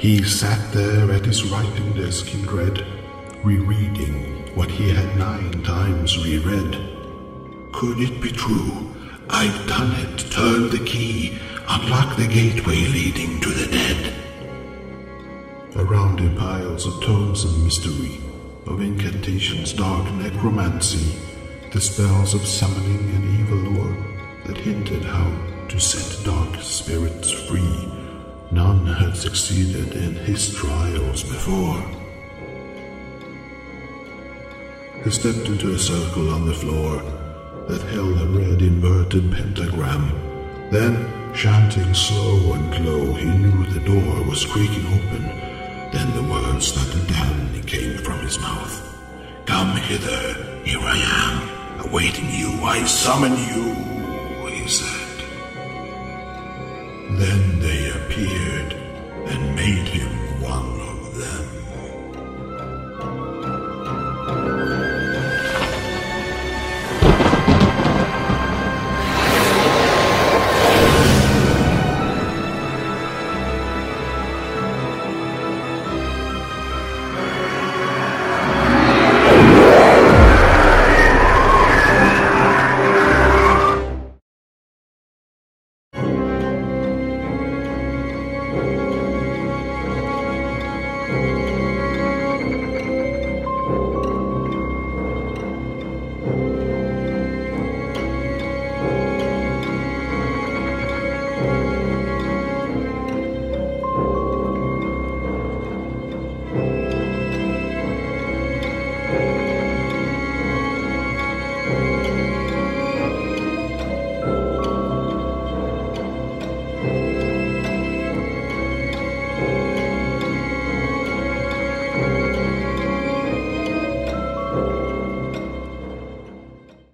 He sat there at his writing desk in dread, rereading what he had nine times reread. Could it be true? I've done it. Turn the key. Unlock the gateway leading to the dead. Around him piles of tomes of mystery, of incantations, dark necromancy, the spells of summoning an evil lore that hinted how to set dark spirits free. None had succeeded in his trials before. He stepped into a circle on the floor that held a red inverted pentagram. Then, chanting slow and low, he knew the door was creaking open. Then the words that came from his mouth. Come hither, here I am, awaiting you, I summon you, Then they appeared and made him one.